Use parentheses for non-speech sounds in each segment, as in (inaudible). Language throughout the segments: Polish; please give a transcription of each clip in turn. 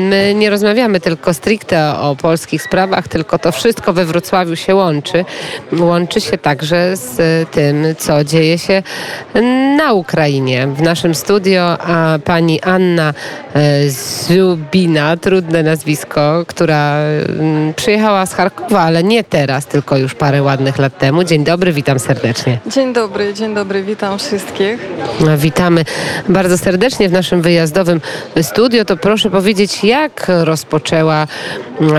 My nie rozmawiamy tylko stricte o polskich sprawach, tylko to wszystko we Wrocławiu się łączy. Łączy się także z tym, co dzieje się na Ukrainie. W naszym studio a pani Anna e, Zubina, trudne nazwisko, która mm, przyjechała z Charkowa, ale nie teraz, tylko już parę ładnych lat temu. Dzień dobry, witam serdecznie. Dzień dobry, dzień dobry, witam wszystkich. Witamy bardzo serdecznie w naszym wyjazdowym studio. To proszę powiedzieć, jak rozpoczęła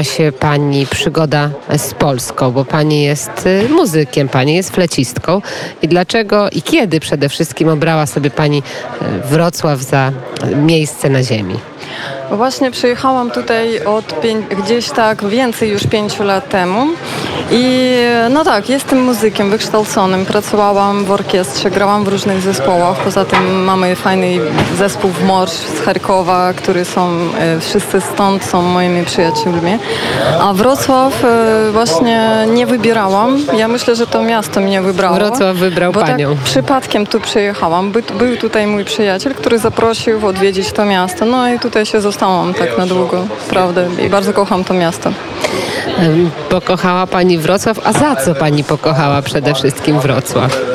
się Pani przygoda z Polską? Bo Pani jest y, muzykiem, Pani jest flecistką. I dlaczego i kiedy przede wszystkim obrała sobie Pani y, Wrocław za miejsce na ziemi? Właśnie przyjechałam tutaj od gdzieś tak więcej już pięciu lat temu i no tak, jestem muzykiem wykształconym, pracowałam w orkiestrze, grałam w różnych zespołach, poza tym mamy fajny zespół w Morsz z Charkowa, który są, e, wszyscy stąd są moimi przyjaciółmi, a Wrocław e, właśnie nie wybierałam, ja myślę, że to miasto mnie wybrało. Wrocław wybrał bo Panią. Tak przypadkiem tu przyjechałam, By, był tutaj mój przyjaciel, który zaprosił odwiedzić to miasto, no i tutaj się zostałam tak na długo, prawda, i bardzo kocham to miasto. Pokochała Pani Wrocław, a za co Pani pokochała przede wszystkim Wrocław?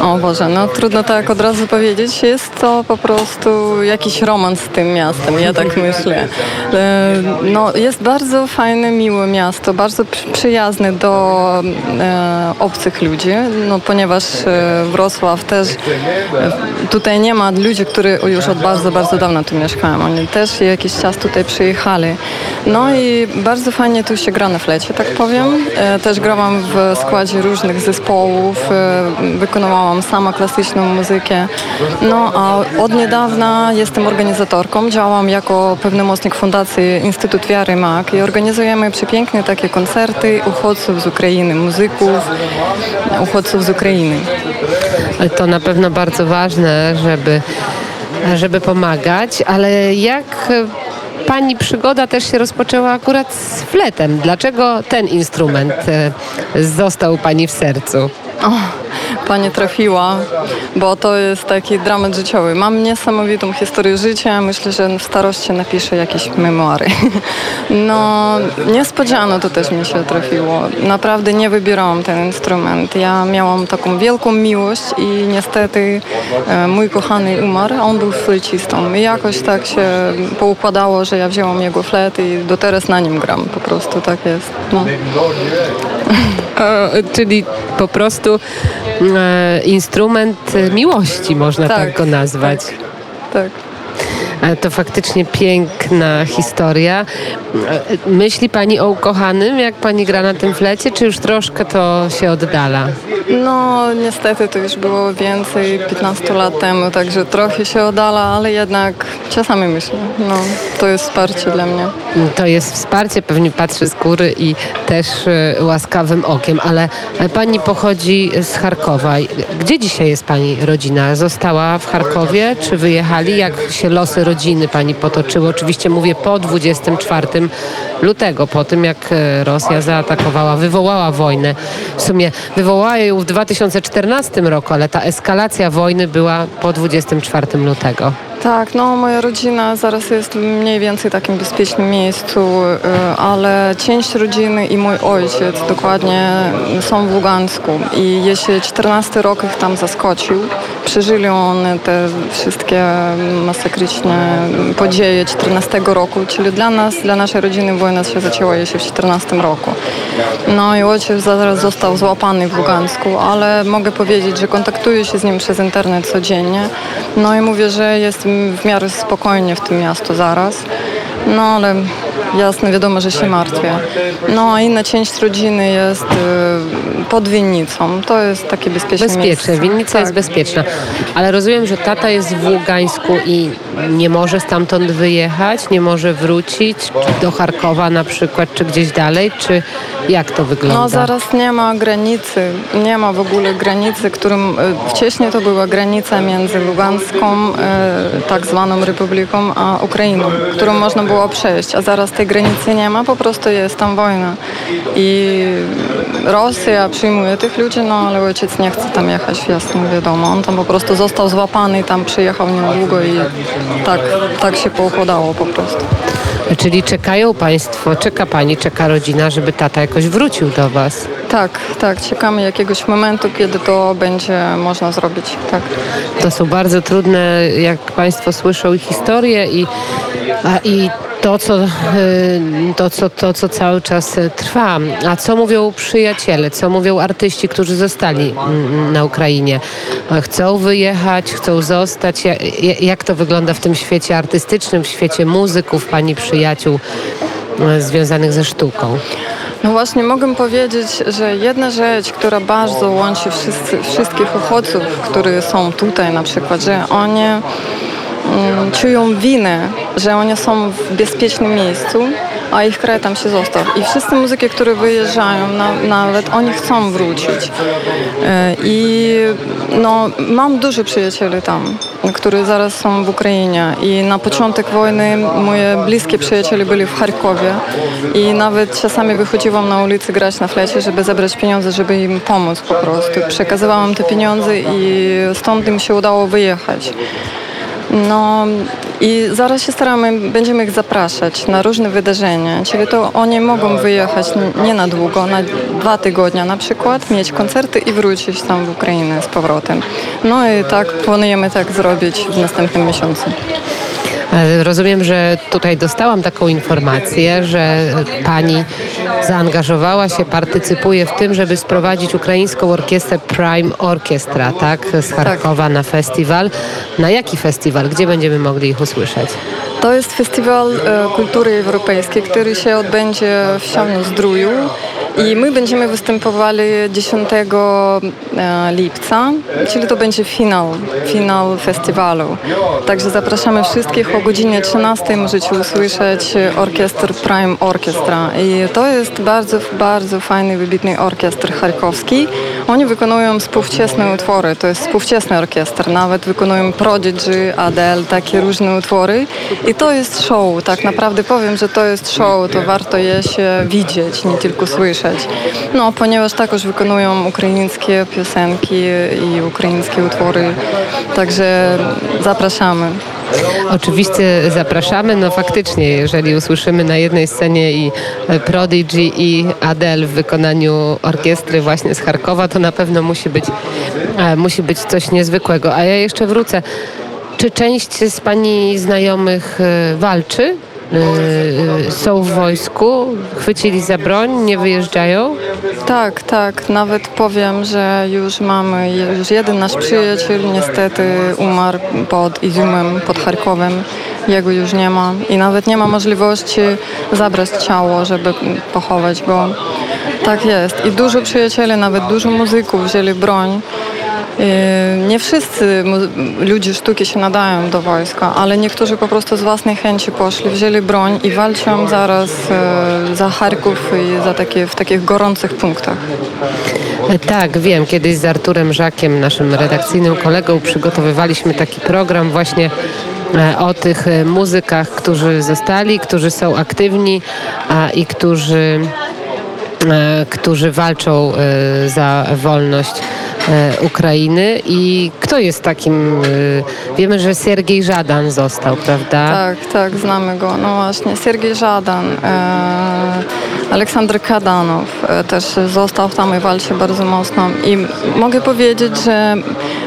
O Boże, no trudno tak od razu powiedzieć. Jest to po prostu jakiś romans z tym miastem, ja tak myślę. E, no, jest bardzo fajne, miłe miasto, bardzo przyjazne do e, obcych ludzi, no, ponieważ e, Wrocław też, tutaj nie ma ludzi, którzy już od bardzo, bardzo dawno tu mieszkają. Oni też jakiś czas tutaj przyjechali. No i bardzo fajnie tu się gra na flecie, tak powiem. Też grałam w składzie różnych zespołów, wykonywałam sama klasyczną muzykę. No a od niedawna jestem organizatorką, działam jako pełnomocnik Fundacji Instytut Wiary MAK i organizujemy przepiękne takie koncerty uchodźców z Ukrainy, muzyków, uchodźców z Ukrainy. To na pewno bardzo ważne, żeby, żeby pomagać, ale jak Pani przygoda też się rozpoczęła akurat z fletem. Dlaczego ten instrument e, został Pani w sercu? O, pani trafiła, bo to jest taki dramat życiowy. Mam niesamowitą historię życia. Myślę, że w starości napiszę jakieś memoary. (laughs) No, niespodziano to też mi się trafiło. Naprawdę nie wybierałam ten instrument. Ja miałam taką wielką miłość i niestety e, mój kochany umarł. On był flecistą i jakoś tak się poukładało, że ja wzięłam jego flet i do teraz na nim gram. Po prostu tak jest. No. (laughs) Czyli po prostu e, instrument miłości, można tak, tak go nazwać. Tak. tak. To faktycznie piękna historia. Myśli Pani o ukochanym, jak Pani gra na tym flecie, czy już troszkę to się oddala? No niestety to już było więcej, 15 lat temu, także trochę się oddala, ale jednak czasami myślę, no to jest wsparcie dla mnie. To jest wsparcie, pewnie patrzy z góry i też e, łaskawym okiem, ale Pani pochodzi z Charkowa. Gdzie dzisiaj jest Pani rodzina? Została w Charkowie, czy wyjechali? Jak się losy rodziny pani potoczyły. Oczywiście mówię po 24 lutego, po tym jak e, Rosja zaatakowała, wywołała wojnę. W sumie wywołała ją w 2014 roku, ale ta eskalacja wojny była po 24 lutego. Tak, no moja rodzina zaraz jest mniej więcej w takim bezpiecznym miejscu, y, ale część rodziny i mój ojciec dokładnie są w Lugansku i jeśli 14 rok ich tam zaskoczył, przeżyli one te wszystkie masakryczne podzieje 14 roku, czyli dla nas, dla naszej rodziny wojna się zaczęła jeszcze w 14 roku. No i ojciec zaraz został złapany w Lugansku, ale mogę powiedzieć, że kontaktuję się z nim przez internet codziennie. No i mówię, że jest w miarę spokojnie w tym miasto zaraz. No ale jasne, wiadomo, że się martwię. No a inna część rodziny jest y, pod winnicą. To jest takie bezpieczne Bezpieczne, miejsce. winnica tak. jest bezpieczna. Ale rozumiem, że tata jest w Ługańsku i nie może stamtąd wyjechać, nie może wrócić do Charkowa na przykład, czy gdzieś dalej, czy jak to wygląda? No zaraz nie ma granicy, nie ma w ogóle granicy, którym y, wcześniej to była granica między Luganską, y, tak zwaną Republiką, a Ukrainą, którą można było przejść, a zaraz tej granicy nie ma, po prostu jest tam wojna. I Rosja przyjmuje tych ludzi, no ale ojciec nie chce tam jechać, jasno wiadomo. On tam po prostu został złapany i tam przyjechał niedługo i tak, tak się poukładało po prostu. Czyli czekają Państwo, czeka Pani, czeka rodzina, żeby tata jakoś wrócił do Was. Tak, tak, czekamy jakiegoś momentu, kiedy to będzie można zrobić. Tak. To są bardzo trudne, jak Państwo słyszą, historie i, a, i to co, y, to, co, to, co cały czas y, trwa. A co mówią przyjaciele, co mówią artyści, którzy zostali mm, na Ukrainie? Chcą wyjechać, chcą zostać? Ja- ja- Jak to wygląda w tym świecie artystycznym, w świecie muzyków, Pani przyjaciół y, związanych ze sztuką? No właśnie mogę powiedzieć, że jedna rzecz, która bardzo łączy wszyscy, wszystkich uchodźców, którzy są tutaj na przykład, że oni mm, czują winę, że oni są w bezpiecznym miejscu, a ich kraj tam się został. I wszyscy muzyki, które wyjeżdżają, na, nawet oni chcą wrócić. E, I no, mam dużo przyjacieli tam, którzy zaraz są w Ukrainie. I na początek wojny moje bliskie przyjaciele byli w Charkowie. I nawet czasami wychodziłam na ulicy grać na flecie, żeby zebrać pieniądze, żeby im pomóc po prostu. Przekazywałam te pieniądze i stąd im się udało wyjechać. No i zaraz się staramy, będziemy ich zapraszać na różne wydarzenia, czyli to oni mogą wyjechać nie na długo, na dwa tygodnie na przykład, mieć koncerty i wrócić tam w Ukrainę z powrotem. No i tak planujemy tak zrobić w następnym miesiącu. E, Rozumiem, że tutaj dostałam taką informację, że pani zaangażowała się, partycypuje w tym, żeby sprowadzić ukraińską orkiestrę Prime Orchestra, tak, z Charkowa na festiwal. Na jaki festiwal? Gdzie będziemy mogli ich usłyszeć? To jest festiwal e, kultury europejskiej, który się odbędzie w Siarnozdróju i my będziemy występowali 10 e, lipca, czyli to będzie finał, finał festiwalu. Także zapraszamy wszystkich. O godzinie 13 możecie usłyszeć orkiestr Prime Orchestra i to jest bardzo, bardzo fajny, wybitny orkiestr charkowski. Oni wykonują współczesne utwory, to jest współczesny orkiestr, nawet wykonują Prodigy, Adele, takie różne utwory i to jest show, tak naprawdę powiem, że to jest show, to warto je się widzieć, nie tylko słyszeć. No, ponieważ także wykonują ukraińskie piosenki i ukraińskie utwory, także zapraszamy. Oczywiście zapraszamy. No faktycznie, jeżeli usłyszymy na jednej scenie i Prodigy i Adele w wykonaniu orkiestry właśnie z Charkowa, to na pewno musi być, e, musi być coś niezwykłego. A ja jeszcze wrócę. Czy część z Pani znajomych e, walczy? E, Są w wojsku? Chwycili za broń? Nie wyjeżdżają? Tak, tak. Nawet powiem, że już mamy, już jeden nasz przyjaciel niestety umarł pod Izumem, pod Charkowem. Jego już nie ma i nawet nie ma możliwości zabrać ciało, żeby pochować go. Tak jest. I dużo przyjacieli, nawet dużo muzyków wzięli broń. I Nie wszyscy ludzie sztuki się nadają do wojska, ale niektórzy po prostu z własnej chęci poszli, wzięli broń i walczą zaraz e, za Charków i za takie, w takich gorących punktach. Tak, wiem. Kiedyś z Arturem Żakiem, naszym redakcyjnym kolegą, przygotowywaliśmy taki program właśnie e, o tych e, muzykach, którzy zostali, którzy są aktywni a, i którzy, e, którzy walczą za wolność Ukrainy. I kto jest takim... e, Wiemy, że Siergiej Żadan został, prawda? Tak, tak, znamy go. No właśnie, Sergiej Żadan, e, Aleksander Kadanow e, też został tam i walczy bardzo mocno. I mogę powiedzieć, że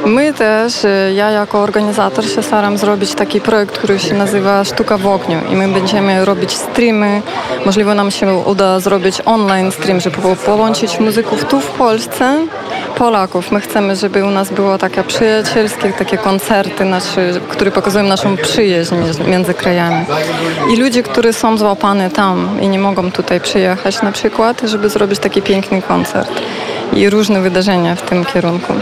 my też, e, ja jako organizator się staram zrobić taki projekt, który się nazywa Sztuka w ogniu i my będziemy robić streamy. Możliwe nam się uda zrobić online stream, żeby po- połączyć muzyków tu w Polsce, Polaków. My chcemy, żeby u nas było takie przyjacielskie, takie koncerty, nasze, które pokazują naszą przyjaźń między krajami. I ludzie, którzy są złapani tam i nie mogą tutaj przyjechać na przykład, żeby zrobić taki piękny koncert. I różne wydarzenia w tym kierunku.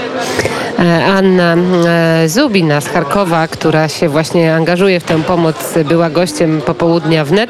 E, Anna e, Zubina z Charkowa, która się właśnie angażuje w tę pomoc, była gościem popołudnia wnet.